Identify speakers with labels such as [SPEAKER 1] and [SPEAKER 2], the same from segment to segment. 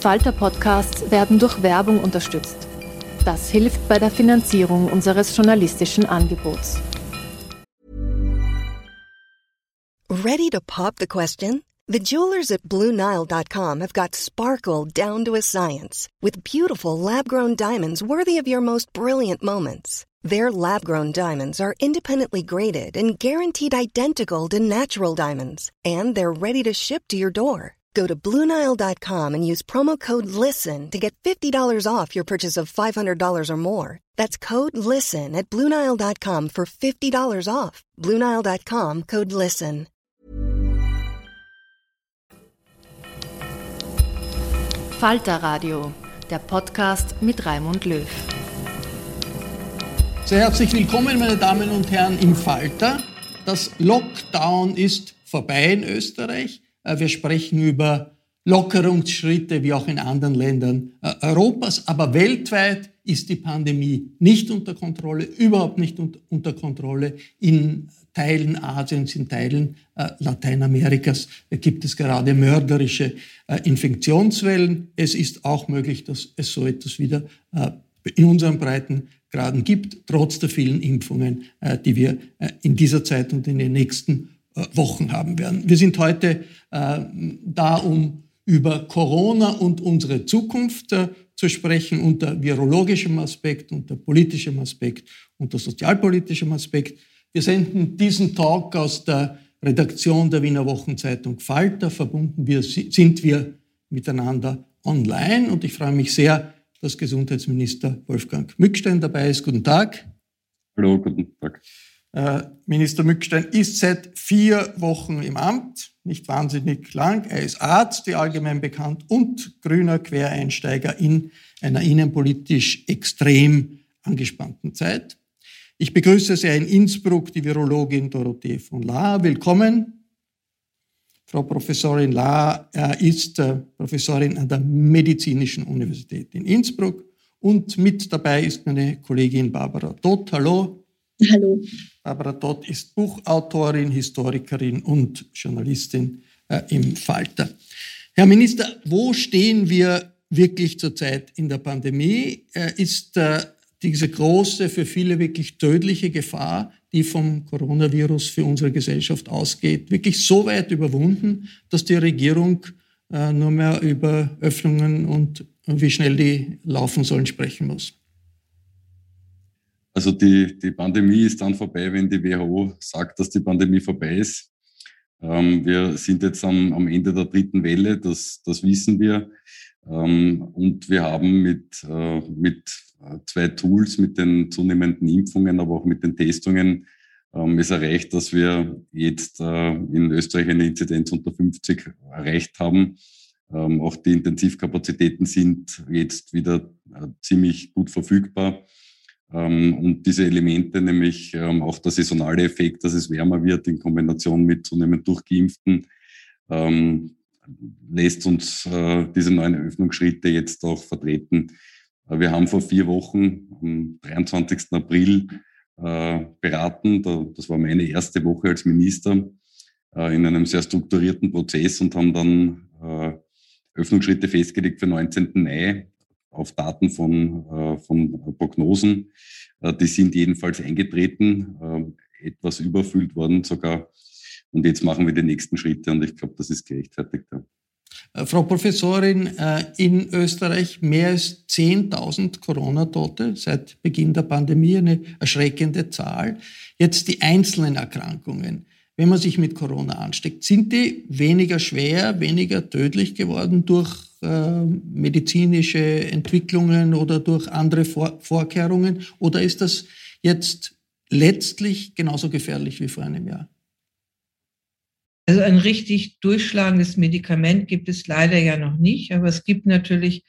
[SPEAKER 1] Falter-Podcasts werden durch Werbung unterstützt. Das hilft bei der Finanzierung unseres journalistischen Angebots.
[SPEAKER 2] Ready to pop the question? The jewelers at BlueNile.com have got sparkle down to a science with beautiful lab-grown diamonds worthy of your most brilliant moments. Their lab-grown diamonds are independently graded and guaranteed identical to natural diamonds, and they're ready to ship to your door. Go to Bluenile.com and use promo code LISTEN to get $50 off your purchase of $500 or more. That's code LISTEN at Bluenile.com for $50 off. Bluenile.com code LISTEN.
[SPEAKER 1] Falter Radio, der Podcast mit Raimund Löw.
[SPEAKER 3] Sehr herzlich willkommen, meine Damen und Herren, im Falter. Das Lockdown ist vorbei in Österreich. Äh, wir sprechen über Lockerungsschritte wie auch in anderen Ländern äh, Europas. Aber weltweit ist die Pandemie nicht unter Kontrolle, überhaupt nicht unter Kontrolle. In Teilen Asiens, in Teilen äh, Lateinamerikas gibt es gerade mörderische Infektionswellen. Es ist auch möglich, dass es so etwas wieder in unseren Breitengraden gibt, trotz der vielen Impfungen, die wir in dieser Zeit und in den nächsten Wochen haben werden. Wir sind heute äh, da, um über Corona und unsere Zukunft äh, zu sprechen, unter virologischem Aspekt, unter politischem Aspekt, unter sozialpolitischem Aspekt. Wir senden diesen Talk aus der Redaktion der Wiener Wochenzeitung Falter. Verbunden wir, sind wir miteinander online und ich freue mich sehr, dass Gesundheitsminister Wolfgang Mückstein dabei ist. Guten Tag.
[SPEAKER 4] Hallo, guten Tag.
[SPEAKER 3] Äh, Minister Mückstein ist seit vier Wochen im Amt, nicht wahnsinnig lang. Er ist Arzt, wie allgemein bekannt, und grüner Quereinsteiger in einer innenpolitisch extrem angespannten Zeit. Ich begrüße sehr in Innsbruck die Virologin Dorothee von Lahr. Willkommen. Frau Professorin Lahr ist äh, Professorin an der Medizinischen Universität in Innsbruck und mit dabei ist meine Kollegin Barbara Dott. Hallo.
[SPEAKER 5] Hallo.
[SPEAKER 3] Barbara Dott ist Buchautorin, Historikerin und Journalistin äh, im Falter. Herr Minister, wo stehen wir wirklich zurzeit in der Pandemie? Äh, ist äh, diese große, für viele wirklich tödliche Gefahr, die vom Coronavirus für unsere Gesellschaft ausgeht, wirklich so weit überwunden, dass die Regierung äh, nur mehr über Öffnungen und wie schnell die laufen sollen sprechen muss?
[SPEAKER 4] Also die, die Pandemie ist dann vorbei, wenn die WHO sagt, dass die Pandemie vorbei ist. Ähm, wir sind jetzt am, am Ende der dritten Welle, das, das wissen wir. Ähm, und wir haben mit, äh, mit zwei Tools, mit den zunehmenden Impfungen, aber auch mit den Testungen, ähm, es erreicht, dass wir jetzt äh, in Österreich eine Inzidenz unter 50 erreicht haben. Ähm, auch die Intensivkapazitäten sind jetzt wieder äh, ziemlich gut verfügbar. Ähm, und diese Elemente, nämlich ähm, auch der saisonale Effekt, dass es wärmer wird in Kombination mit zunehmend Durchgeimpften, ähm, lässt uns äh, diese neuen Öffnungsschritte jetzt auch vertreten. Äh, wir haben vor vier Wochen, am 23. April, äh, beraten. Das war meine erste Woche als Minister in einem sehr strukturierten Prozess und haben dann Öffnungsschritte festgelegt für 19. Mai auf Daten von, äh, von Prognosen. Äh, die sind jedenfalls eingetreten. Ähm, etwas überfüllt worden sogar. Und jetzt machen wir die nächsten Schritte und ich glaube, das ist gerechtfertigt.
[SPEAKER 3] Äh, Frau Professorin, äh, in Österreich mehr als 10.000 Corona-Tote seit Beginn der Pandemie, eine erschreckende Zahl. Jetzt die einzelnen Erkrankungen. Wenn man sich mit Corona ansteckt, sind die weniger schwer, weniger tödlich geworden durch äh, medizinische Entwicklungen oder durch andere Vor Vorkehrungen? Oder ist das jetzt letztlich genauso gefährlich wie vor einem Jahr?
[SPEAKER 5] Also ein richtig durchschlagendes Medikament gibt es leider ja noch nicht, aber es gibt natürlich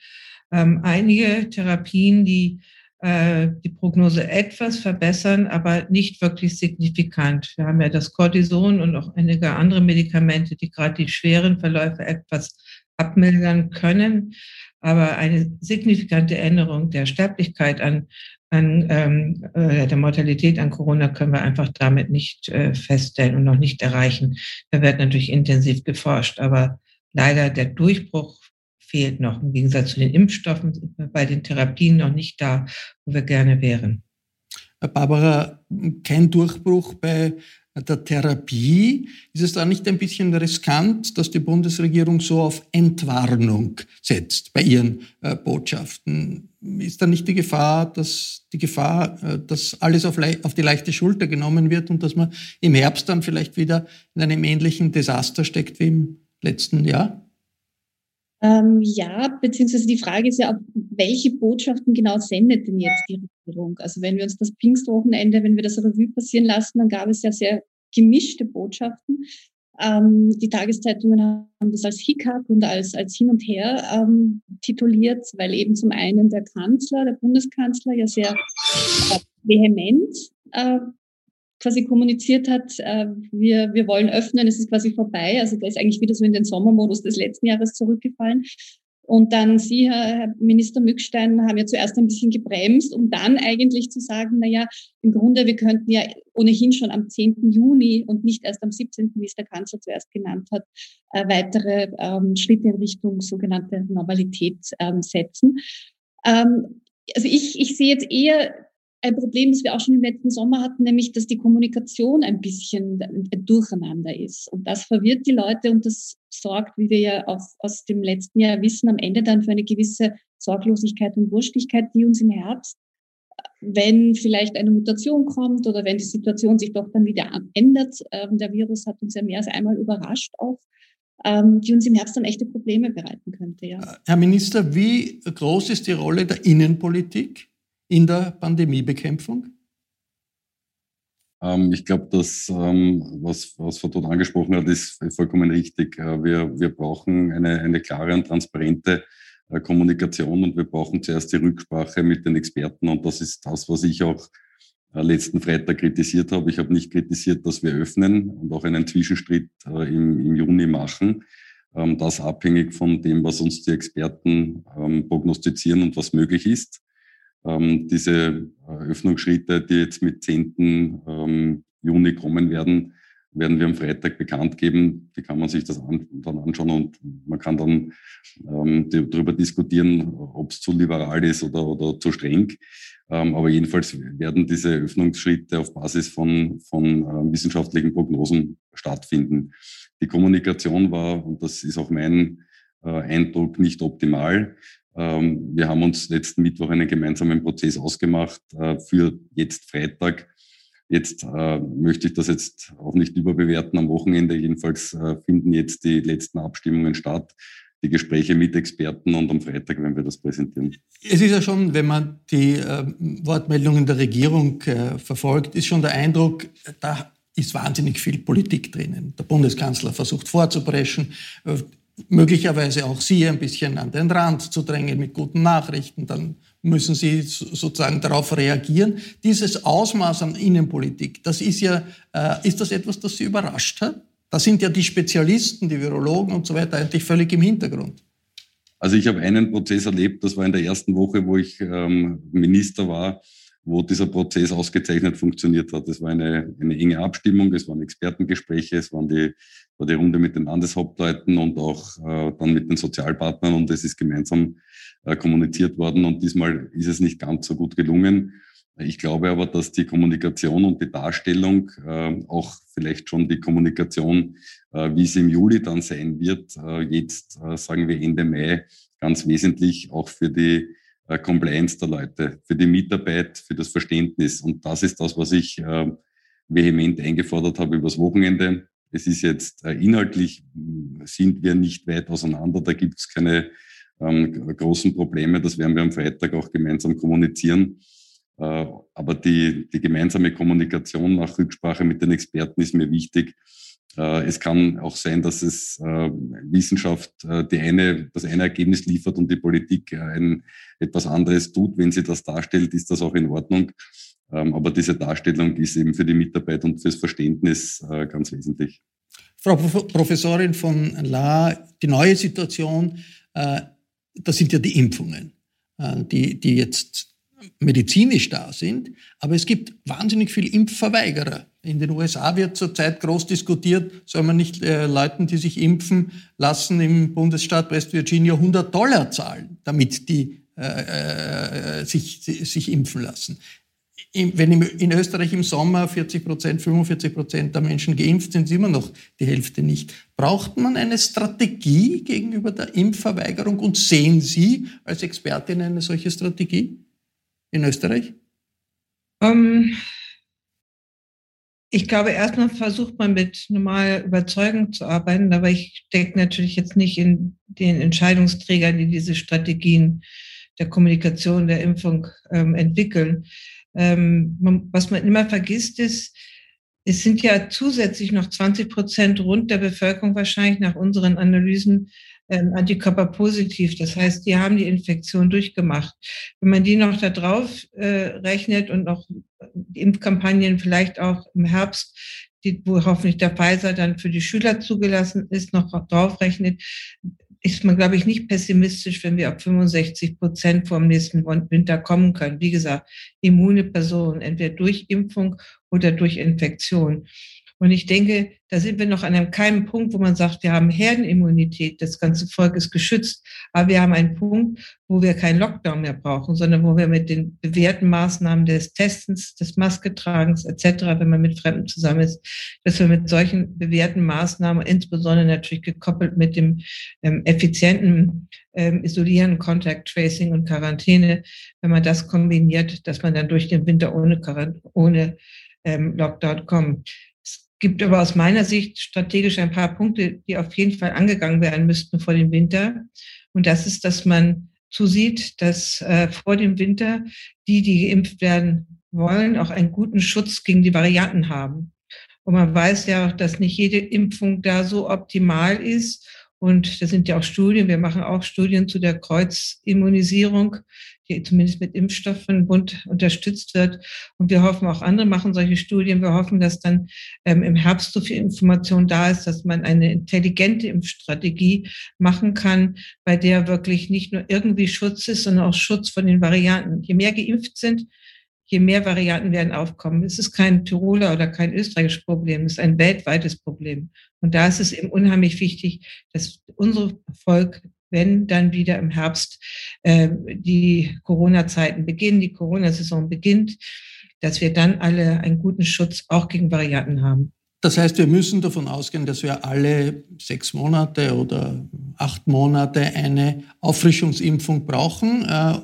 [SPEAKER 5] ähm, einige Therapien, die äh, die Prognose etwas verbessern, aber nicht wirklich signifikant. Wir haben ja das Cortison und auch einige andere Medikamente, die gerade die schweren Verläufe etwas abmildern können. Aber eine signifikante Änderung der Sterblichkeit an an ähm, äh, der Mortalität an Corona können wir einfach damit nicht äh, feststellen und noch nicht erreichen. Da wird natürlich intensiv geforscht, aber leider der Durchbruch fehlt noch. Im Gegensatz zu den Impfstoffen sind wir bei den Therapien noch nicht da, wo wir gerne wären.
[SPEAKER 3] Barbara, kein Durchbruch bei der Therapie. Ist es da nicht ein bisschen riskant, dass die Bundesregierung so auf Entwarnung setzt bei ihren äh, Botschaften? Ist da nicht die Gefahr, dass die Gefahr, äh, dass alles auf, auf die leichte Schulter genommen wird und dass man im Herbst dann vielleicht wieder in einem ähnlichen Desaster steckt wie im letzten Jahr?
[SPEAKER 6] Ähm, ja, beziehungsweise die Frage ist ja, welche Botschaften genau sendet denn jetzt die Regierung? Also wenn wir uns das Pfingstwochenende, wenn wir das Revue passieren lassen, dann gab es ja sehr gemischte Botschaften. Ähm, die Tageszeitungen haben das als Hickhack und als, als Hin und Her ähm, tituliert, weil eben zum einen der Kanzler, der Bundeskanzler ja sehr äh, vehement äh, quasi kommuniziert hat, äh, wir, wir wollen öffnen, es ist quasi vorbei. Also der ist eigentlich wieder so in den Sommermodus des letzten Jahres zurückgefallen. Und dann Sie, Herr Minister Mückstein, haben ja zuerst ein bisschen gebremst, um dann eigentlich zu sagen, na ja, im Grunde, wir könnten ja ohnehin schon am 10. Juni und nicht erst am 17., wie es der Kanzler zuerst genannt hat, äh, weitere ähm, Schritte in Richtung sogenannte Normalität ähm, setzen. Ähm, also ich, ich sehe jetzt eher ein Problem, das wir auch schon im letzten Sommer hatten, nämlich, dass die Kommunikation ein bisschen durcheinander ist. Und das verwirrt die Leute und das sorgt, wie wir ja auch aus dem letzten Jahr wissen, am Ende dann für eine gewisse Sorglosigkeit und Wurstigkeit, die uns im Herbst, wenn vielleicht eine Mutation kommt oder wenn die Situation sich doch dann wieder ändert, ähm, der Virus hat uns ja mehr als einmal überrascht auch, ähm, die uns im Herbst dann echte Probleme bereiten könnte. Ja.
[SPEAKER 3] Herr Minister, wie groß ist die Rolle der Innenpolitik in der Pandemiebekämpfung?
[SPEAKER 4] Ähm, ich glaube, dass ähm, was, was Frau Todt angesprochen hat, ist vollkommen richtig. Äh, wir, wir brauchen eine, eine klare und transparente äh, Kommunikation und wir brauchen zuerst die Rücksprache mit den Experten und das ist das, was ich auch äh, letzten Freitag kritisiert habe. Ich habe nicht kritisiert, dass wir öffnen und auch einen Zwischenschritt im, im Juni machen. Ähm, das abhängig von dem, was uns die Experten prognostizieren und was möglich ist. Ähm, diese äh, Öffnungsschritte, die jetzt mit 10. Ähm, Juni kommen werden, werden wir am Freitag bekannt geben. Die kann man sich das an, dann anschauen und man kann dann ähm, darüber diskutieren, ob es zu liberal ist oder, oder zu streng. Ähm, aber jedenfalls werden diese Öffnungsschritte auf Basis von, von äh, wissenschaftlichen Prognosen stattfinden. Die Kommunikation war, und das ist auch mein äh, Eindruck, nicht optimal. Ähm, wir haben uns letzten Mittwoch einen gemeinsamen Prozess ausgemacht äh, für jetzt Freitag. Jetzt äh, möchte ich das jetzt auch nicht überbewerten. Am Wochenende jedenfalls äh, finden jetzt die letzten Abstimmungen statt, die Gespräche mit Experten und am Freitag werden wir das präsentieren.
[SPEAKER 3] Es ist ja schon, wenn man die äh, Wortmeldungen der Regierung äh, verfolgt, ist schon der Eindruck, da ist wahnsinnig viel Politik drinnen. Der Bundeskanzler versucht vorzupreschen. Möglicherweise auch Sie ein bisschen an den Rand zu drängen mit guten Nachrichten, dann müssen Sie sozusagen darauf reagieren. Dieses Ausmaß an Innenpolitik, das ist ja, äh, ist das etwas, das Sie überrascht hat? Da sind ja die Spezialisten, die Virologen und so weiter eigentlich völlig im Hintergrund.
[SPEAKER 4] Also ich habe einen Prozess erlebt, das war in der ersten Woche, wo ich ähm, Minister war wo dieser Prozess ausgezeichnet funktioniert hat. Es war eine, eine enge Abstimmung, es waren Expertengespräche, es waren die, war die Runde mit den Landeshauptleuten und auch äh, dann mit den Sozialpartnern und es ist gemeinsam äh, kommuniziert worden und diesmal ist es nicht ganz so gut gelungen. Ich glaube aber, dass die Kommunikation und die Darstellung, äh, auch vielleicht schon die Kommunikation, äh, wie sie im Juli dann sein wird, äh, jetzt äh, sagen wir Ende Mai, ganz wesentlich auch für die äh, Compliance der Leute, für die Mitarbeit, für das Verständnis. Und das ist das, was ich äh, vehement eingefordert habe übers Wochenende. Es ist jetzt inhaltlich, sind wir nicht weit auseinander, da gibt es keine ähm, großen Probleme, das werden wir am Freitag auch gemeinsam kommunizieren. Äh, aber die, die gemeinsame Kommunikation nach Rücksprache mit den Experten ist mir wichtig. Äh, es kann auch sein, dass es äh, Wissenschaft die eine, das eine Ergebnis liefert und die Politik ein, etwas anderes tut. Wenn sie das darstellt, ist das auch in Ordnung. Ähm, aber diese Darstellung ist eben für die Mitarbeit und fürs Verständnis ganz wesentlich.
[SPEAKER 3] Frau Professorin von La, die neue Situation, das sind ja die Impfungen, die, die jetzt medizinisch da sind, aber es gibt wahnsinnig viel Impfverweigerer. In den USA wird zurzeit groß diskutiert, soll man nicht äh, Leuten, die sich impfen lassen, im Bundesstaat West Virginia 100 Dollar zahlen, damit die äh, äh, sich, sich impfen lassen. Wenn in Österreich im Sommer 40 Prozent, 45 Prozent der Menschen geimpft sind, sind immer noch die Hälfte nicht. Braucht man eine Strategie gegenüber der Impfverweigerung und sehen Sie als Expertin eine solche Strategie? In Österreich?
[SPEAKER 5] Um, ähm, ich glaube, erstmal versucht man mit normaler Überzeugung zu arbeiten, aber ich stecke natürlich jetzt nicht in den Entscheidungsträgern, die diese Strategien der Kommunikation, der Impfung ähm, entwickeln. Ähm, man, was man immer vergisst, ist, es sind ja zusätzlich noch 20 Prozent rund der Bevölkerung wahrscheinlich nach unseren Analysen ähm, Antikörper positiv. Das heißt, die haben die Infektion durchgemacht. Wenn man die noch da drauf äh, rechnet und noch die Impfkampagnen vielleicht auch im Herbst, die, wo hoffentlich der Pfizer dann für die Schüler zugelassen ist, noch draufrechnet, ist man, glaube ich, nicht pessimistisch, wenn wir auf 65 Prozent vor dem nächsten Winter kommen können. Wie gesagt, immune Personen, entweder durch Impfung oder durch Infektion. Und ich denke, da sind wir noch an einem keinen Punkt, wo man sagt, wir haben Herdenimmunität, das ganze Volk ist geschützt. Aber wir haben einen Punkt, wo wir keinen Lockdown mehr brauchen, sondern wo wir mit den bewährten Maßnahmen des Testens, des Masketragens etc., wenn man mit Fremden zusammen ist, dass wir mit solchen bewährten Maßnahmen, insbesondere natürlich gekoppelt mit dem ähm, effizienten ähm, Isolieren, Contact Tracing und Quarantäne, wenn man das kombiniert, dass man dann durch den Winter ohne, ohne ähm, Lockdown kommt gibt aber aus meiner Sicht strategisch ein paar Punkte, die auf jeden Fall angegangen werden müssten vor dem Winter. Und das ist, dass man zusieht, dass äh, vor dem Winter die, die geimpft werden wollen, auch einen guten Schutz gegen die Varianten haben. Und man weiß ja auch, dass nicht jede Impfung da so optimal ist und da sind ja auch Studien, wir machen auch Studien zu der Kreuzimmunisierung, die zumindest mit Impfstoff von Bund unterstützt wird. Und wir hoffen, auch andere machen solche Studien. Wir hoffen, dass dann ähm, im Herbst so viel Information da ist, dass man eine intelligente Impfstrategie machen kann, bei der wirklich nicht nur irgendwie Schutz ist, sondern auch Schutz von den Varianten. Je mehr geimpft sind, je mehr Varianten werden aufkommen. Es ist kein Tiroler oder kein österreichisches Problem, es ist ein weltweites Problem. Und da ist es eben unheimlich wichtig, dass unser Volk, wenn dann wieder im Herbst äh, die Corona-Zeiten beginnen, die Corona-Saison beginnt, dass wir dann alle einen guten Schutz auch gegen Varianten haben.
[SPEAKER 3] Das heißt, wir müssen davon ausgehen, dass wir alle sechs Monate oder acht Monate eine Auffrischungsimpfung brauchen äh,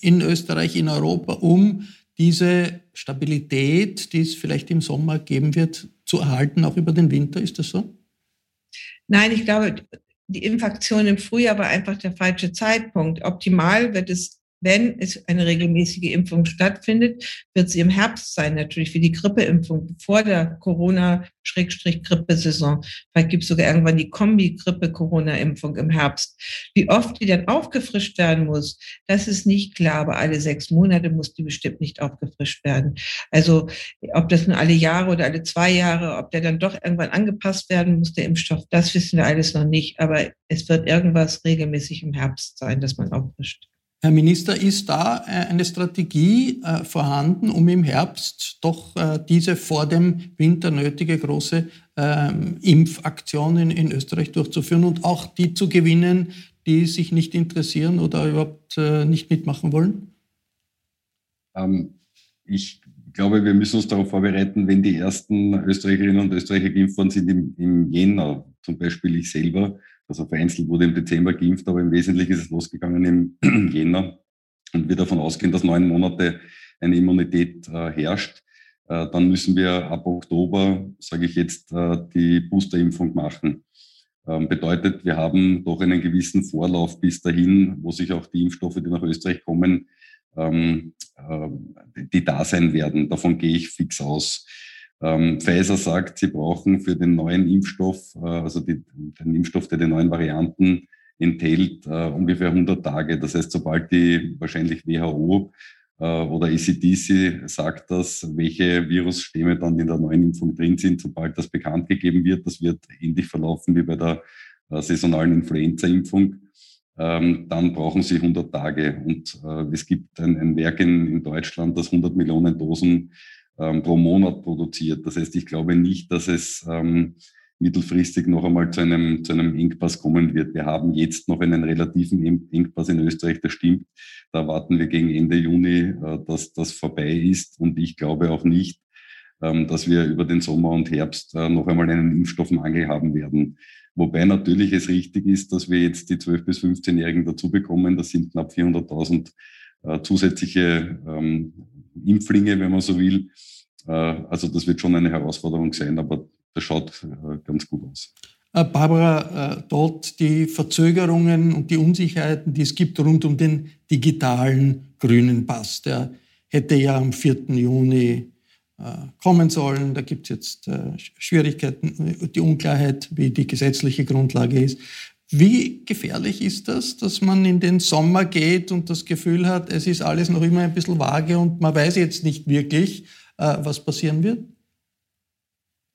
[SPEAKER 3] in Österreich, in Europa, um diese Stabilität, die es vielleicht im Sommer geben wird, zu erhalten, auch über den Winter? Ist das so?
[SPEAKER 5] Nein, ich glaube, die Impfaktion im Frühjahr war einfach der falsche Zeitpunkt. Optimal wird es wenn es eine regelmäßige Impfung stattfindet, wird sie im Herbst sein, natürlich wie die Grippeimpfung vor der Corona-Grippesaison. Vielleicht gibt es sogar irgendwann die Kombi-Grippe-Corona-Impfung im Herbst. Wie oft die dann aufgefrischt werden muss, das ist nicht klar, aber alle sechs Monate muss die bestimmt nicht aufgefrischt werden. Also ob das nur alle Jahre oder alle zwei Jahre, ob der dann doch irgendwann angepasst werden muss, der Impfstoff, das wissen wir alles noch nicht. Aber es wird irgendwas regelmäßig im Herbst sein, dass man auffrischt.
[SPEAKER 3] Herr Minister, ist da äh, eine Strategie äh, vorhanden, um im Herbst doch äh, diese vor dem Winter nötige große ähm, Impfaktion in, Österreich durchzuführen und auch die zu gewinnen, die sich nicht interessieren oder überhaupt nicht mitmachen wollen?
[SPEAKER 4] Ähm, ich glaube, wir müssen uns darauf vorbereiten, wenn die ersten Österreicherinnen und Österreicher geimpft worden sind im, im Jänner, zum Beispiel ich selber, also vereinzelt wurde im Dezember geimpft, aber im Wesentlichen ist es losgegangen im Jänner und wir davon ausgehen, dass neun Monate eine Immunität äh, herrscht, äh, dann müssen wir ab Oktober, sage ich jetzt, äh, die Boosterimpfung machen. Ähm, bedeutet, wir haben doch einen gewissen Vorlauf bis dahin, wo sich auch die Impfstoffe, die nach Österreich kommen, ähm, äh, die da sein werden. Davon gehe ich fix aus. Ähm, Pfizer sagt, sie brauchen für den neuen Impfstoff, äh, also die, den Impfstoff, der die neuen Varianten enthält, äh, ungefähr 100 Tage. Das heißt, sobald die wahrscheinlich WHO äh, oder ECDC sagt das, welche Virusstämme dann in der neuen Impfung drin sind, sobald das bekannt gegeben wird, das wird ähnlich verlaufen wie bei der äh, saisonalen Influenza-Impfung, dann brauchen sie 100 Tage. Und äh, es gibt ein, ein Werk in, in, Deutschland, das 100 Millionen Dosen ähm, pro Monat produziert. Das heißt, ich glaube nicht, dass es ähm, mittelfristig noch einmal zu einem, zu einem Engpass kommen wird. Wir haben jetzt noch einen relativen Engpass in Österreich, das stimmt. Da warten wir gegen Ende Juni, äh, dass das vorbei ist. Und ich glaube auch nicht, ähm, dass wir über den Sommer und Herbst äh, noch einmal einen Impfstoffmangel haben werden. Wobei natürlich es richtig ist, dass wir jetzt die 12- bis 15-Jährigen dazu bekommen. Das sind knapp 400.000 äh, zusätzliche ähm, Impflinge, wenn man so will. Äh, also das wird schon eine Herausforderung sein, aber das schaut äh, ganz gut aus.
[SPEAKER 3] Äh, Barbara, äh, dort die Verzögerungen und die Unsicherheiten, die es gibt rund um den digitalen grünen Pass. Der hätte ja am 4. Juni kommen sollen. Da gibt es jetzt Schwierigkeiten, die Unklarheit, wie die gesetzliche Grundlage ist. Wie gefährlich ist das, dass man in den Sommer geht und das Gefühl hat, es ist alles noch immer ein bisschen vage und man weiß jetzt nicht wirklich, was passieren wird?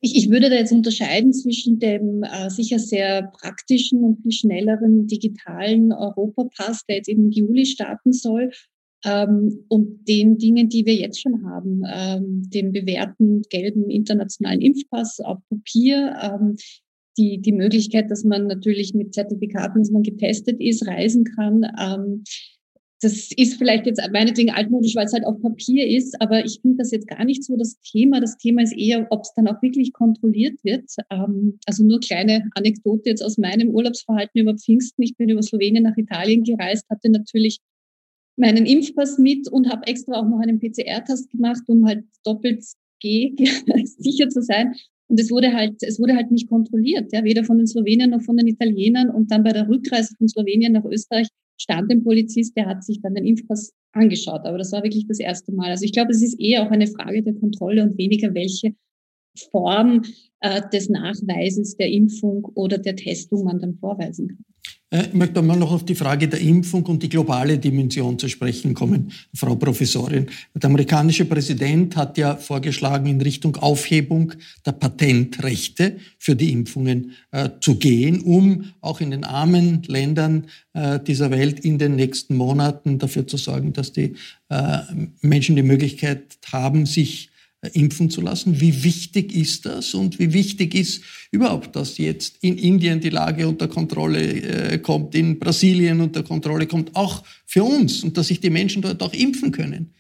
[SPEAKER 6] Ich, ich würde da jetzt unterscheiden zwischen dem äh, sicher sehr praktischen und viel schnelleren digitalen Europapass, der jetzt im Juli starten soll, ähm, und den Dingen, die wir jetzt schon haben, ähm, dem bewährten gelben internationalen Impfpass auf Papier, ähm, die, die Möglichkeit, dass man natürlich mit Zertifikaten, dass man getestet ist, reisen kann, ähm, das ist vielleicht jetzt meinetwegen altmodisch, weil es halt auf Papier ist, aber ich finde das jetzt gar nicht so das Thema. Das Thema ist eher, ob es dann auch wirklich kontrolliert wird. Also nur kleine Anekdote jetzt aus meinem Urlaubsverhalten über Pfingsten. Ich bin über Slowenien nach Italien gereist, hatte natürlich meinen Impfpass mit und habe extra auch noch einen PCR-Test gemacht, um halt doppelt G sicher zu sein. Und es wurde halt, es wurde halt nicht kontrolliert, ja, weder von den Slowenen noch von den Italienern. Und dann bei der Rückreise von Slowenien nach Österreich stand ein Polizist, der hat sich dann den Impfpass angeschaut. Aber das war wirklich das erste Mal. Also ich glaube, es ist eher auch eine Frage der Kontrolle und weniger welche Form äh, des Nachweises der Impfung oder der Testung man dann vorweisen kann.
[SPEAKER 3] Äh, ich möchte mal noch auf die Frage der Impfung und die globale Dimension zu sprechen kommen, Frau Professorin. Der amerikanische Präsident hat ja vorgeschlagen, in Richtung Aufhebung der Patentrechte für die Impfungen äh, zu gehen, um auch in den armen Ländern äh, dieser Welt in den nächsten Monaten dafür zu sorgen, dass die äh, Menschen die Möglichkeit haben, sich impfen zu lassen. Wie wichtig ist das und wie wichtig ist überhaupt, dass jetzt in Indien die Lage unter Kontrolle äh, kommt, in Brasilien unter Kontrolle kommt, auch für uns und dass sich die Menschen dort auch impfen können?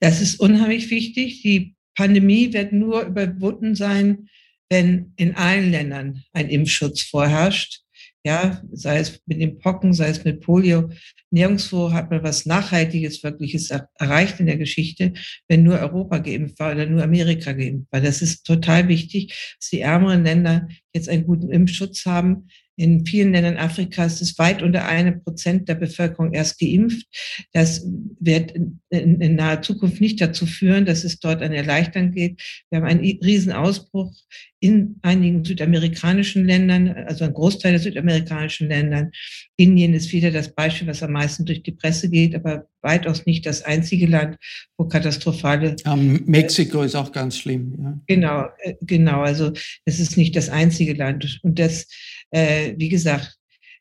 [SPEAKER 5] Das ist unheimlich wichtig. Die Pandemie wird nur überwunden sein, wenn in allen Ländern ein Impfschutz vorherrscht ja, sei es mit den Pocken, sei es mit Polio. Nirgendwo hat man was Nachhaltiges, Wirkliches erreicht in der Geschichte, wenn nur Europa geimpft war oder nur Amerika geimpft war. Das ist total wichtig, dass die ärmeren Länder jetzt einen guten Impfschutz haben. In vielen Ländern Afrikas ist weit unter einem Prozent der Bevölkerung erst geimpft. Das wird in, in, naher Zukunft nicht dazu führen, dass es dort eine Erleichterung geht. Wir haben einen Riesenausbruch in einigen südamerikanischen Ländern, also ein Großteil der südamerikanischen Ländern. Indien ist wieder das Beispiel, was am meisten durch die Presse geht, aber weitaus nicht das einzige Land, wo katastrophale.
[SPEAKER 3] Ja, Mexiko ist auch ganz schlimm. Ja.
[SPEAKER 5] Genau, äh, genau. Also es ist nicht das einzige Land. Und das äh, wie gesagt,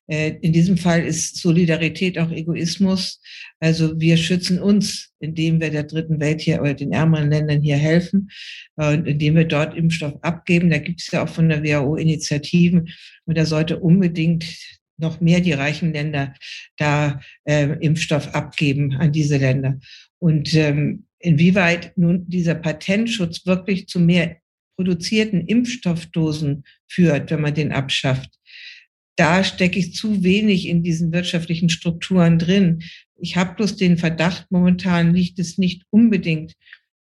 [SPEAKER 5] äh, in diesem Fall ist Solidarität auch Egoismus. Also wir schützen uns, indem wir der dritten Welt hier oder den ärmeren Ländern hier helfen und indem wir dort Impfstoff abgeben. Da gibt es ja auch von der WHO Initiativen und da sollte unbedingt noch mehr die reichen Länder da äh, Impfstoff abgeben an diese Länder. Und ähm, inwieweit nun dieser Patentschutz wirklich zu mehr produzierten Impfstoffdosen führt, wenn man den abschafft, da stecke ich zu wenig in diesen wirtschaftlichen Strukturen drin. Ich habe bloß den Verdacht, momentan liegt es nicht unbedingt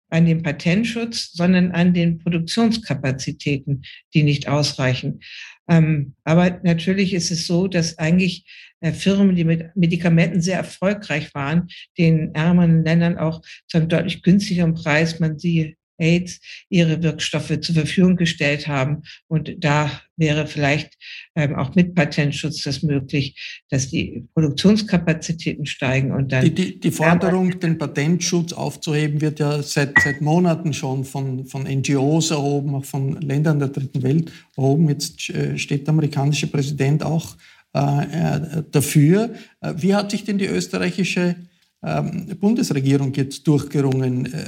[SPEAKER 5] an dem Patentschutz, sondern an den Produktionskapazitäten, die nicht ausreichen. Ähm, aber natürlich ist es so, dass eigentlich äh, Firmen, die mit Medikamenten sehr erfolgreich waren, den ärmeren Ländern auch zu einem deutlich günstigeren Preis man sie AIDS ihre Wirkstoffe zur Verfügung gestellt haben. Und da wäre vielleicht ähm, auch mit Patentschutz das möglich, dass die Produktionskapazitäten steigen und dann.
[SPEAKER 3] Die, die, die Forderung, den Patentschutz aufzuheben, wird ja seit, seit Monaten schon von, von NGOs erhoben, auch von Ländern der dritten Welt erhoben. Jetzt äh, steht der amerikanische Präsident auch äh, äh dafür. Äh, wie hat sich denn die österreichische Bundesregierung jetzt durchgerungen, äh,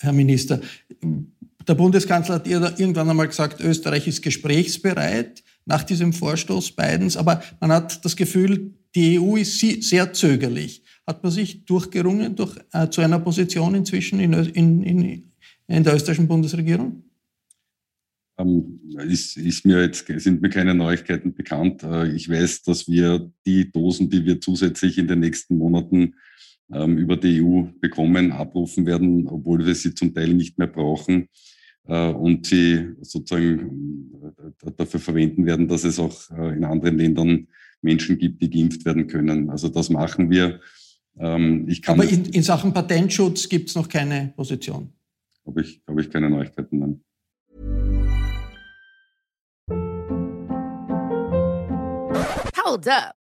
[SPEAKER 3] Herr Minister. Der Bundeskanzler hat irgendwann einmal gesagt, Österreich ist gesprächsbereit nach diesem Vorstoß Bidens, aber man hat das Gefühl, die EU ist sehr zögerlich. Hat man sich durchgerungen durch, äh, zu einer Position inzwischen in, in, in, in der österreichischen Bundesregierung?
[SPEAKER 4] Ähm, ist, ist, mir jetzt, sind mir keine Neuigkeiten bekannt. Äh, ich weiß, dass wir die Dosen, die wir zusätzlich in den nächsten Monaten ähm, über die EU bekommen, abrufen werden, obwohl wir sie zum Teil nicht mehr brauchen äh, und sie sozusagen äh, dafür verwenden werden, dass es auch äh, in anderen Ländern Menschen gibt, die geimpft werden können. Also das machen wir.
[SPEAKER 3] Ähm, ich kann Aber in, in Sachen Patentschutz gibt es noch keine Position.
[SPEAKER 4] Habe ich, habe ich keine Neuigkeiten. Nein.
[SPEAKER 7] Hold up.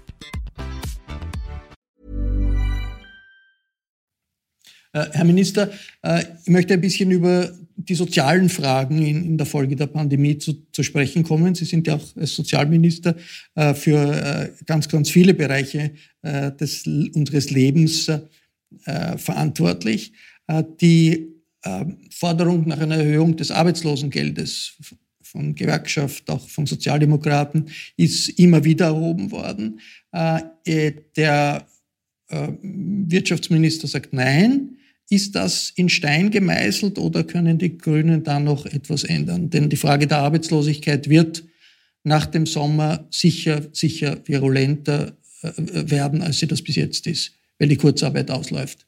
[SPEAKER 3] Herr Minister, äh, ich möchte ein bisschen über die sozialen Fragen in, in der Folge der Pandemie zu, zu, sprechen kommen. Sie sind ja auch als Sozialminister äh, für ganz, ganz viele Bereiche des, unseres Lebens verantwortlich. Die Forderung nach einer Erhöhung des Arbeitslosengeldes von Gewerkschaft, auch von Sozialdemokraten, ist immer wieder erhoben worden. Der Wirtschaftsminister sagt Nein. Ist das in Stein gemeißelt oder können die Grünen da noch etwas ändern? Denn die Frage der Arbeitslosigkeit wird nach dem Sommer sicher, sicher virulenter äh, werden, als sie das bis jetzt ist, weil die Kurzarbeit ausläuft.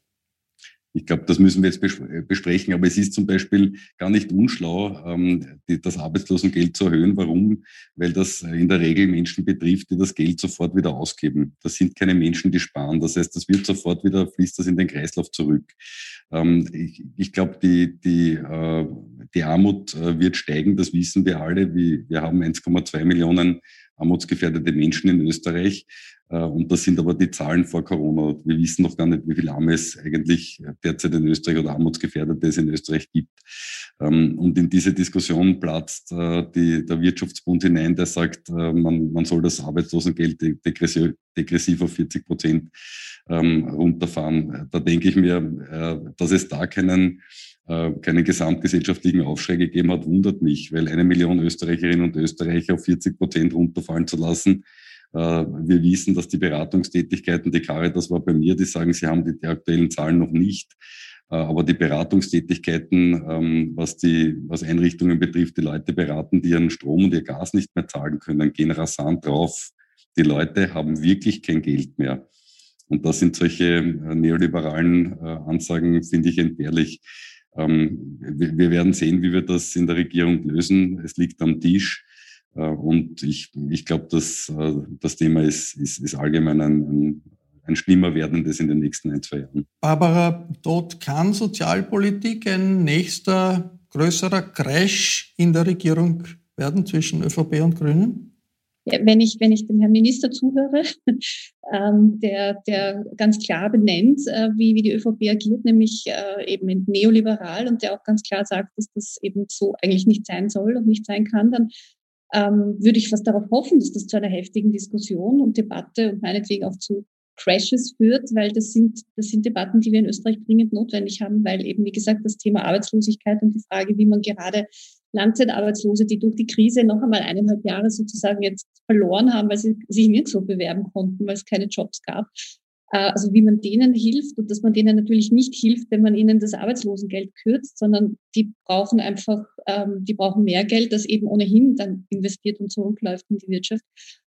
[SPEAKER 4] Ich glaube, das müssen wir jetzt besprechen, aber es ist zum Beispiel gar nicht unschlau, ähm, das Arbeitslosengeld zu erhöhen. Warum? Weil das in der Regel Menschen betrifft, die das Geld sofort wieder ausgeben. Das sind keine Menschen, die sparen. Das heißt, das wird sofort wieder, fließt das in den Kreislauf zurück. Ähm, ich, glaube, die, die, äh, die Armut äh, wird steigen, das wissen wir alle. Wir haben 1,2 Millionen armutsgefährdete Menschen in Österreich. Äh, und das sind aber die Zahlen vor Corona. Wir wissen noch gar nicht, wie viele Arme es eigentlich derzeit in Österreich oder Armutsgefährdete es in Österreich gibt. Ähm, und in diese Diskussion platzt äh, die, der Wirtschaftsbund hinein, der sagt, äh, man, man soll das Arbeitslosengeld degressiv, degressiv auf 40 Prozent ähm, runterfahren. Da denke ich mir, dass es da keinen keinen gesamtgesellschaftlichen Aufschrei gegeben hat, wundert mich, weil eine Million Österreicherinnen und Österreicher auf 40 Prozent runterfallen zu lassen, äh, wir wissen, dass die Beratungstätigkeiten, die Caritas war bei mir, die sagen, sie haben die aktuellen Zahlen noch nicht. Äh, aber die Beratungstätigkeiten, ähm, was die, was Einrichtungen betrifft, die Leute beraten, die ihren Strom und ihr Gas nicht mehr zahlen können, gehen rasant drauf. Die Leute haben wirklich kein Geld mehr. Und das sind solche äh, neoliberalen Ansagen, finde ich entbehrlich. Ähm, wir werden sehen, wie wir das in der Regierung lösen. Es liegt am Tisch. Äh, und ich, ich glaube, dass äh, das Thema ist, ist, ist allgemein ein, ein, ein schlimmer werdendes in den nächsten ein, zwei Jahren.
[SPEAKER 3] Barbara, dort kann Sozialpolitik ein nächster größerer Crash in der Regierung werden zwischen ÖVP und Grünen?
[SPEAKER 6] Wenn ich, wenn ich dem Herrn Minister zuhöre, ähm, der, der ganz klar benennt, äh, wie, wie die ÖVP agiert, nämlich äh, eben neoliberal und der auch ganz klar sagt, dass das eben so eigentlich nicht sein soll und nicht sein kann, dann ähm, würde ich fast darauf hoffen, dass das zu einer heftigen Diskussion und Debatte und meinetwegen auch zu Crashes führt, weil das sind, das sind Debatten, die wir in Österreich dringend notwendig haben, weil eben, wie gesagt, das Thema Arbeitslosigkeit und die Frage, wie man gerade Langzeitarbeitslose, die durch die Krise noch einmal eineinhalb Jahre sozusagen jetzt verloren haben, weil sie sich nirgendwo bewerben konnten, weil es keine Jobs gab. Äh, also wie man denen hilft und dass man denen natürlich nicht hilft, wenn man ihnen das Arbeitslosengeld kürzt, sondern die brauchen einfach, ähm, die brauchen mehr Geld, das eben ohnehin dann investiert und zurückläuft in die Wirtschaft.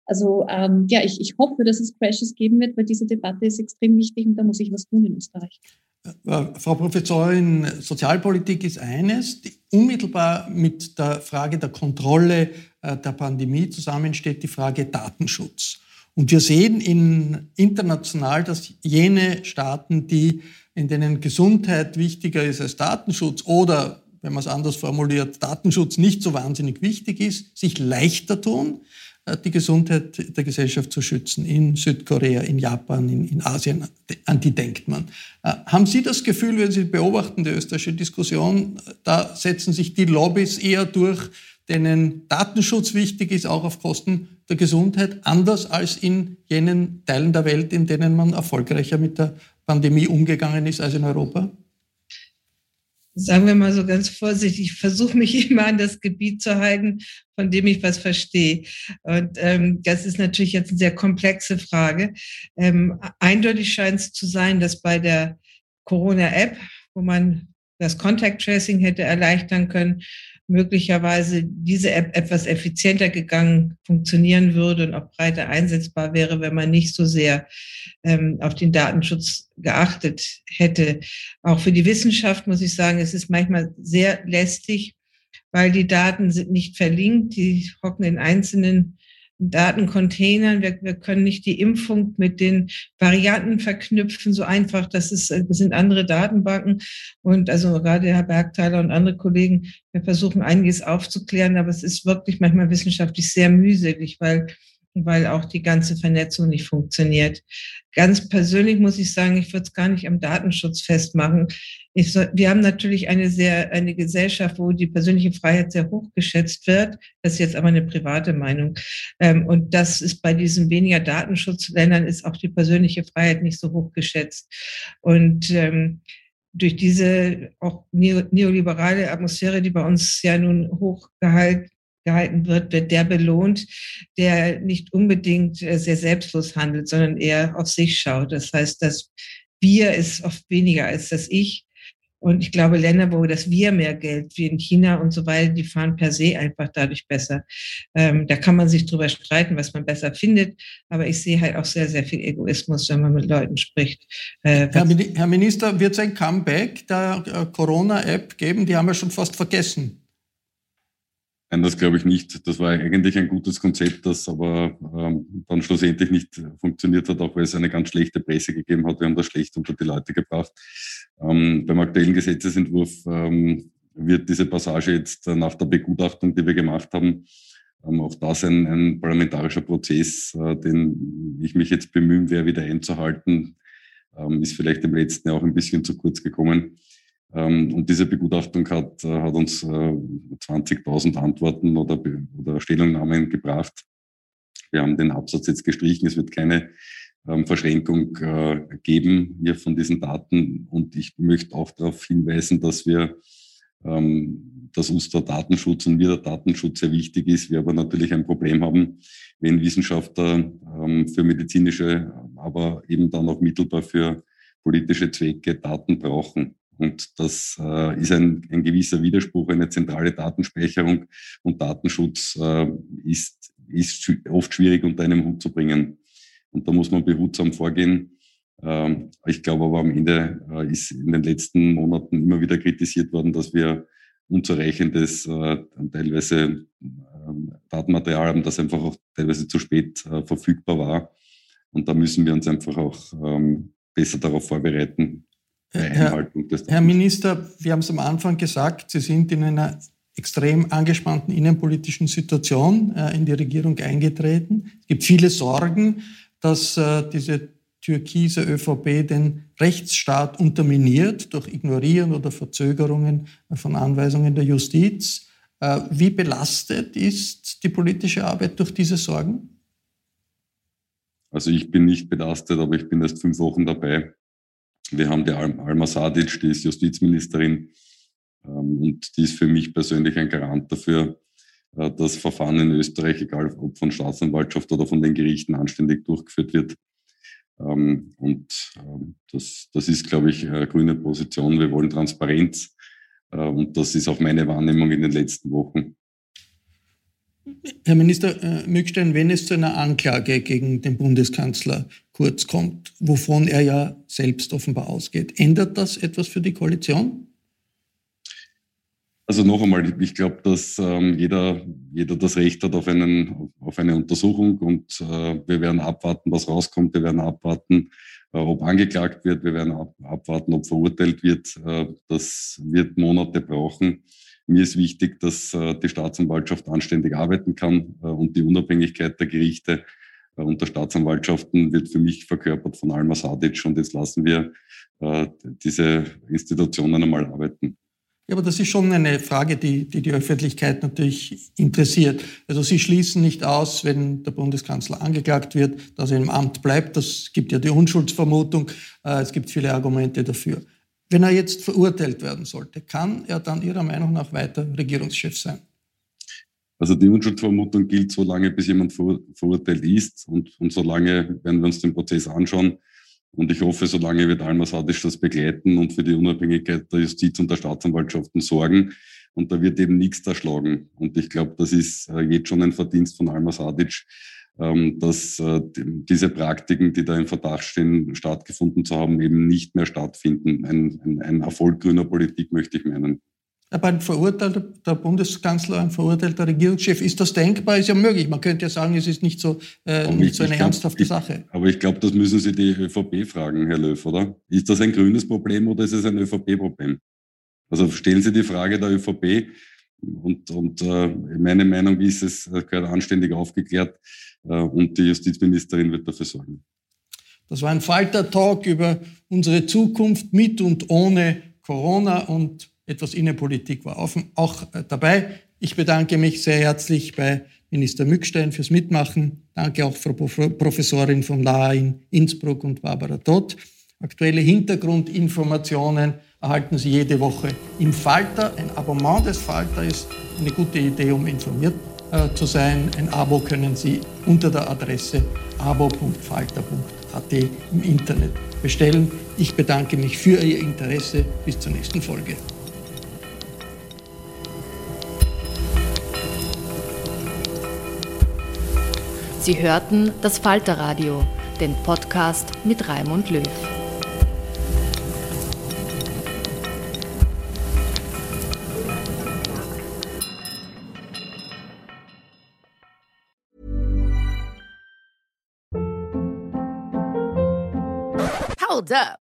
[SPEAKER 6] Also ähm, ja, ich, ich hoffe, dass es Crashes geben wird, weil diese Debatte ist extrem wichtig und da muss ich was tun in Österreich.
[SPEAKER 3] Äh, Frau Professorin, Sozialpolitik ist eines, die unmittelbar mit der Frage der Kontrolle äh, der Pandemie zusammensteht, die Frage Datenschutz. Und wir sehen in, international, dass jene Staaten, die, in denen Gesundheit wichtiger ist als Datenschutz oder, wenn man es anders formuliert, Datenschutz nicht so wahnsinnig wichtig ist, sich leichter tun, die Gesundheit der Gesellschaft zu schützen. In Südkorea, in Japan, in, in Asien, an die denkt man. Äh, haben Sie das Gefühl, wenn Sie beobachten die österreichische Diskussion, da setzen sich die Lobbys eher durch, denen Datenschutz wichtig ist, auch auf Kosten der Gesundheit, anders als in jenen Teilen der Welt, in denen man erfolgreicher mit der Pandemie umgegangen ist als in Europa?
[SPEAKER 5] Sagen wir mal so ganz vorsichtig, ich versuche mich immer an das Gebiet zu halten, von dem ich was verstehe. Und ähm, das ist natürlich jetzt eine sehr komplexe Frage. Ähm, eindeutig scheint es zu sein, dass bei der Corona-App, wo man das Contact Tracing hätte erleichtern können, möglicherweise diese App etwas effizienter gegangen funktionieren würde und auch breiter einsetzbar wäre, wenn man nicht so sehr ähm, auf den Datenschutz geachtet hätte. Auch für die Wissenschaft muss ich sagen, es ist manchmal sehr lästig, weil die Daten sind nicht verlinkt, die hocken in einzelnen Datencontainern. Wir, wir können nicht die Impfung mit den Varianten verknüpfen, so einfach. Das, ist, das sind andere Datenbanken. Und also gerade Herr Bergthaler und andere Kollegen, wir versuchen einiges aufzuklären, aber es ist wirklich manchmal wissenschaftlich sehr mühselig, weil weil auch die ganze Vernetzung nicht funktioniert. Ganz persönlich muss ich sagen, ich würde es gar nicht am Datenschutz festmachen. Ich, wir haben natürlich eine sehr, eine Gesellschaft, wo die persönliche Freiheit sehr hoch geschätzt wird. Das ist jetzt aber eine private Meinung. Ähm, und das ist bei diesen weniger Datenschutzländern ist auch die persönliche Freiheit nicht so hoch geschätzt. Und ähm, durch diese auch neoliberale Atmosphäre, die bei uns ja nun hochgehalten gehalten wird, wird der belohnt, der nicht unbedingt äh, sehr selbstlos handelt, sondern eher auf sich schaut. Das heißt, das Wir ist oft weniger als das Ich. Und ich glaube, Länder, wo das Wir mehr Geld, wie in China und so weiter, die fahren per se einfach dadurch besser. Ähm, da kann man sich drüber streiten, was man besser findet. Aber ich sehe halt auch sehr, sehr viel Egoismus, wenn man mit Leuten spricht.
[SPEAKER 3] Äh, Herr, Herr, Minister, wird es ein Comeback der äh, Corona-App geben? Die haben wir schon fast vergessen.
[SPEAKER 4] Nein, das glaube ich nicht. Das war eigentlich ein gutes Konzept, das aber ähm, dann schlussendlich nicht funktioniert hat, auch weil es eine ganz schlechte Presse gegeben hat. Wir haben das schlecht unter die Leute gebracht. Ähm, beim aktuellen Gesetzesentwurf ähm, wird diese Passage jetzt nach der Begutachtung, die wir gemacht haben, ähm, auch das ein, ein parlamentarischer Prozess, äh, den ich mich jetzt bemühen werde, wieder einzuhalten, ähm, ist vielleicht im letzten Jahr auch ein bisschen zu kurz gekommen. Ähm, und diese Begutachtung hat, äh, hat uns 20.000 äh, Antworten oder, oder Stellungnahmen gebracht. Wir haben den Absatz jetzt gestrichen. Es wird keine ähm, Verschränkung äh, geben hier von diesen Daten. Und ich möchte auch darauf hinweisen, dass wir, ähm, dass uns der Datenschutz und mir der Datenschutz sehr wichtig ist. Wir aber natürlich ein Problem haben, wenn Wissenschaftler für medizinische, aber eben dann auch mittelbar für politische Zwecke Daten brauchen. Und das äh, ist ein, ein gewisser Widerspruch. Eine zentrale Datenspeicherung und Datenschutz äh, ist, ist oft schwierig unter einem Hut zu bringen. Und da muss man behutsam vorgehen. Ähm, ich glaube aber am Ende äh, ist in den letzten Monaten immer wieder kritisiert worden, dass wir unzureichendes, äh, teilweise äh, Datenmaterial haben, das einfach auch teilweise zu spät äh, verfügbar war. Und da müssen wir uns einfach auch ähm, besser darauf vorbereiten,
[SPEAKER 3] Herr, Herr Minister, wir haben es am Anfang gesagt, Sie sind in einer extrem angespannten innenpolitischen Situation äh, in die Regierung eingetreten. Es gibt viele Sorgen, dass äh, diese türkise ÖVP den Rechtsstaat unterminiert durch Ignorieren oder Verzögerungen von Anweisungen der Justiz. Äh, wie belastet ist die politische Arbeit durch diese Sorgen?
[SPEAKER 4] Also ich bin nicht belastet, aber ich bin erst fünf Wochen dabei. Wir haben die Alma Sadic, die ist Justizministerin ähm, und die ist für mich persönlich ein Garant dafür, äh, dass Verfahren in Österreich, egal ob von Staatsanwaltschaft oder von den Gerichten, anständig durchgeführt wird. Ähm, und ähm, das, das ist, glaube ich, eine grüne Position. Wir wollen Transparenz. Äh, und das ist auch meine Wahrnehmung in den letzten Wochen.
[SPEAKER 3] Herr Minister äh, Mückstein, wenn es zu einer Anklage gegen den Bundeskanzler Kurz kommt, wovon er ja selbst offenbar ausgeht, ändert das etwas für die Koalition?
[SPEAKER 4] Also noch einmal, ich glaube, dass ähm, jeder, jeder das Recht hat auf, einen, auf eine Untersuchung und äh, wir werden abwarten, was rauskommt. Wir werden abwarten, äh, ob angeklagt wird. Wir werden ab, abwarten, ob verurteilt wird. Äh, das wird Monate brauchen. Mir ist wichtig, dass äh, die Staatsanwaltschaft anständig arbeiten kann äh, und die Unabhängigkeit der Gerichte äh, und der Staatsanwaltschaften wird für mich verkörpert von Alma Sadic und jetzt lassen wir äh, diese Institutionen einmal arbeiten.
[SPEAKER 3] Ja, aber das ist schon eine Frage, die, die die Öffentlichkeit natürlich interessiert. Also Sie schließen nicht aus, wenn der Bundeskanzler angeklagt wird, dass er im Amt bleibt. Das gibt ja die Unschuldsvermutung. Äh, es gibt viele Argumente dafür. Wenn er jetzt verurteilt werden sollte, kann er dann Ihrer Meinung nach weiter Regierungschef sein?
[SPEAKER 4] Also die Unschuldsvermutung gilt so lange, bis jemand verurteilt ist und, und so lange werden wir uns den Prozess anschauen. Und ich hoffe, solange wird Alma Sadisch das begleiten und für die Unabhängigkeit der Justiz und der Staatsanwaltschaften sorgen. Und da wird eben nichts erschlagen. Und ich glaube, das ist äh, jetzt schon ein Verdienst von Alma Sadic, ähm, dass äh, diese Praktiken, die da im Verdacht stehen, stattgefunden zu haben, eben nicht mehr stattfinden. Ein, ein, ein Erfolg grüner Politik möchte ich meinen.
[SPEAKER 3] Aber ein verurteilter Bundeskanzler, ein verurteilter Regierungschef, ist das denkbar? Ist ja möglich. Man könnte ja sagen, es ist nicht so, äh, nicht so eine glaub, ernsthafte
[SPEAKER 4] ich,
[SPEAKER 3] Sache.
[SPEAKER 4] Aber ich glaube, das müssen Sie die ÖVP fragen, Herr Löw, oder? Ist das ein grünes Problem oder ist es ein ÖVP-Problem? Also stellen Sie die Frage der ÖVP und, und äh, meine Meinung ist, es gehört anständig aufgeklärt äh, und die Justizministerin wird dafür sorgen.
[SPEAKER 3] Das war ein Falter-Talk über unsere Zukunft mit und ohne Corona und etwas Innenpolitik war auch äh, dabei. Ich bedanke mich sehr herzlich bei Minister Mückstein fürs Mitmachen. Danke auch Frau Professorin von Lahr in Innsbruck und Barbara Todt. Aktuelle Hintergrundinformationen erhalten Sie jede Woche im Falter. Ein Abonnement des Falter ist eine gute Idee, um informiert äh, zu sein. Ein Abo können Sie unter der Adresse abo.falter.at im Internet bestellen. Ich bedanke mich für Ihr Interesse. Bis zur nächsten Folge.
[SPEAKER 1] Sie hörten das Falterradio, den Podcast mit Raimund Löw.
[SPEAKER 7] Hold up.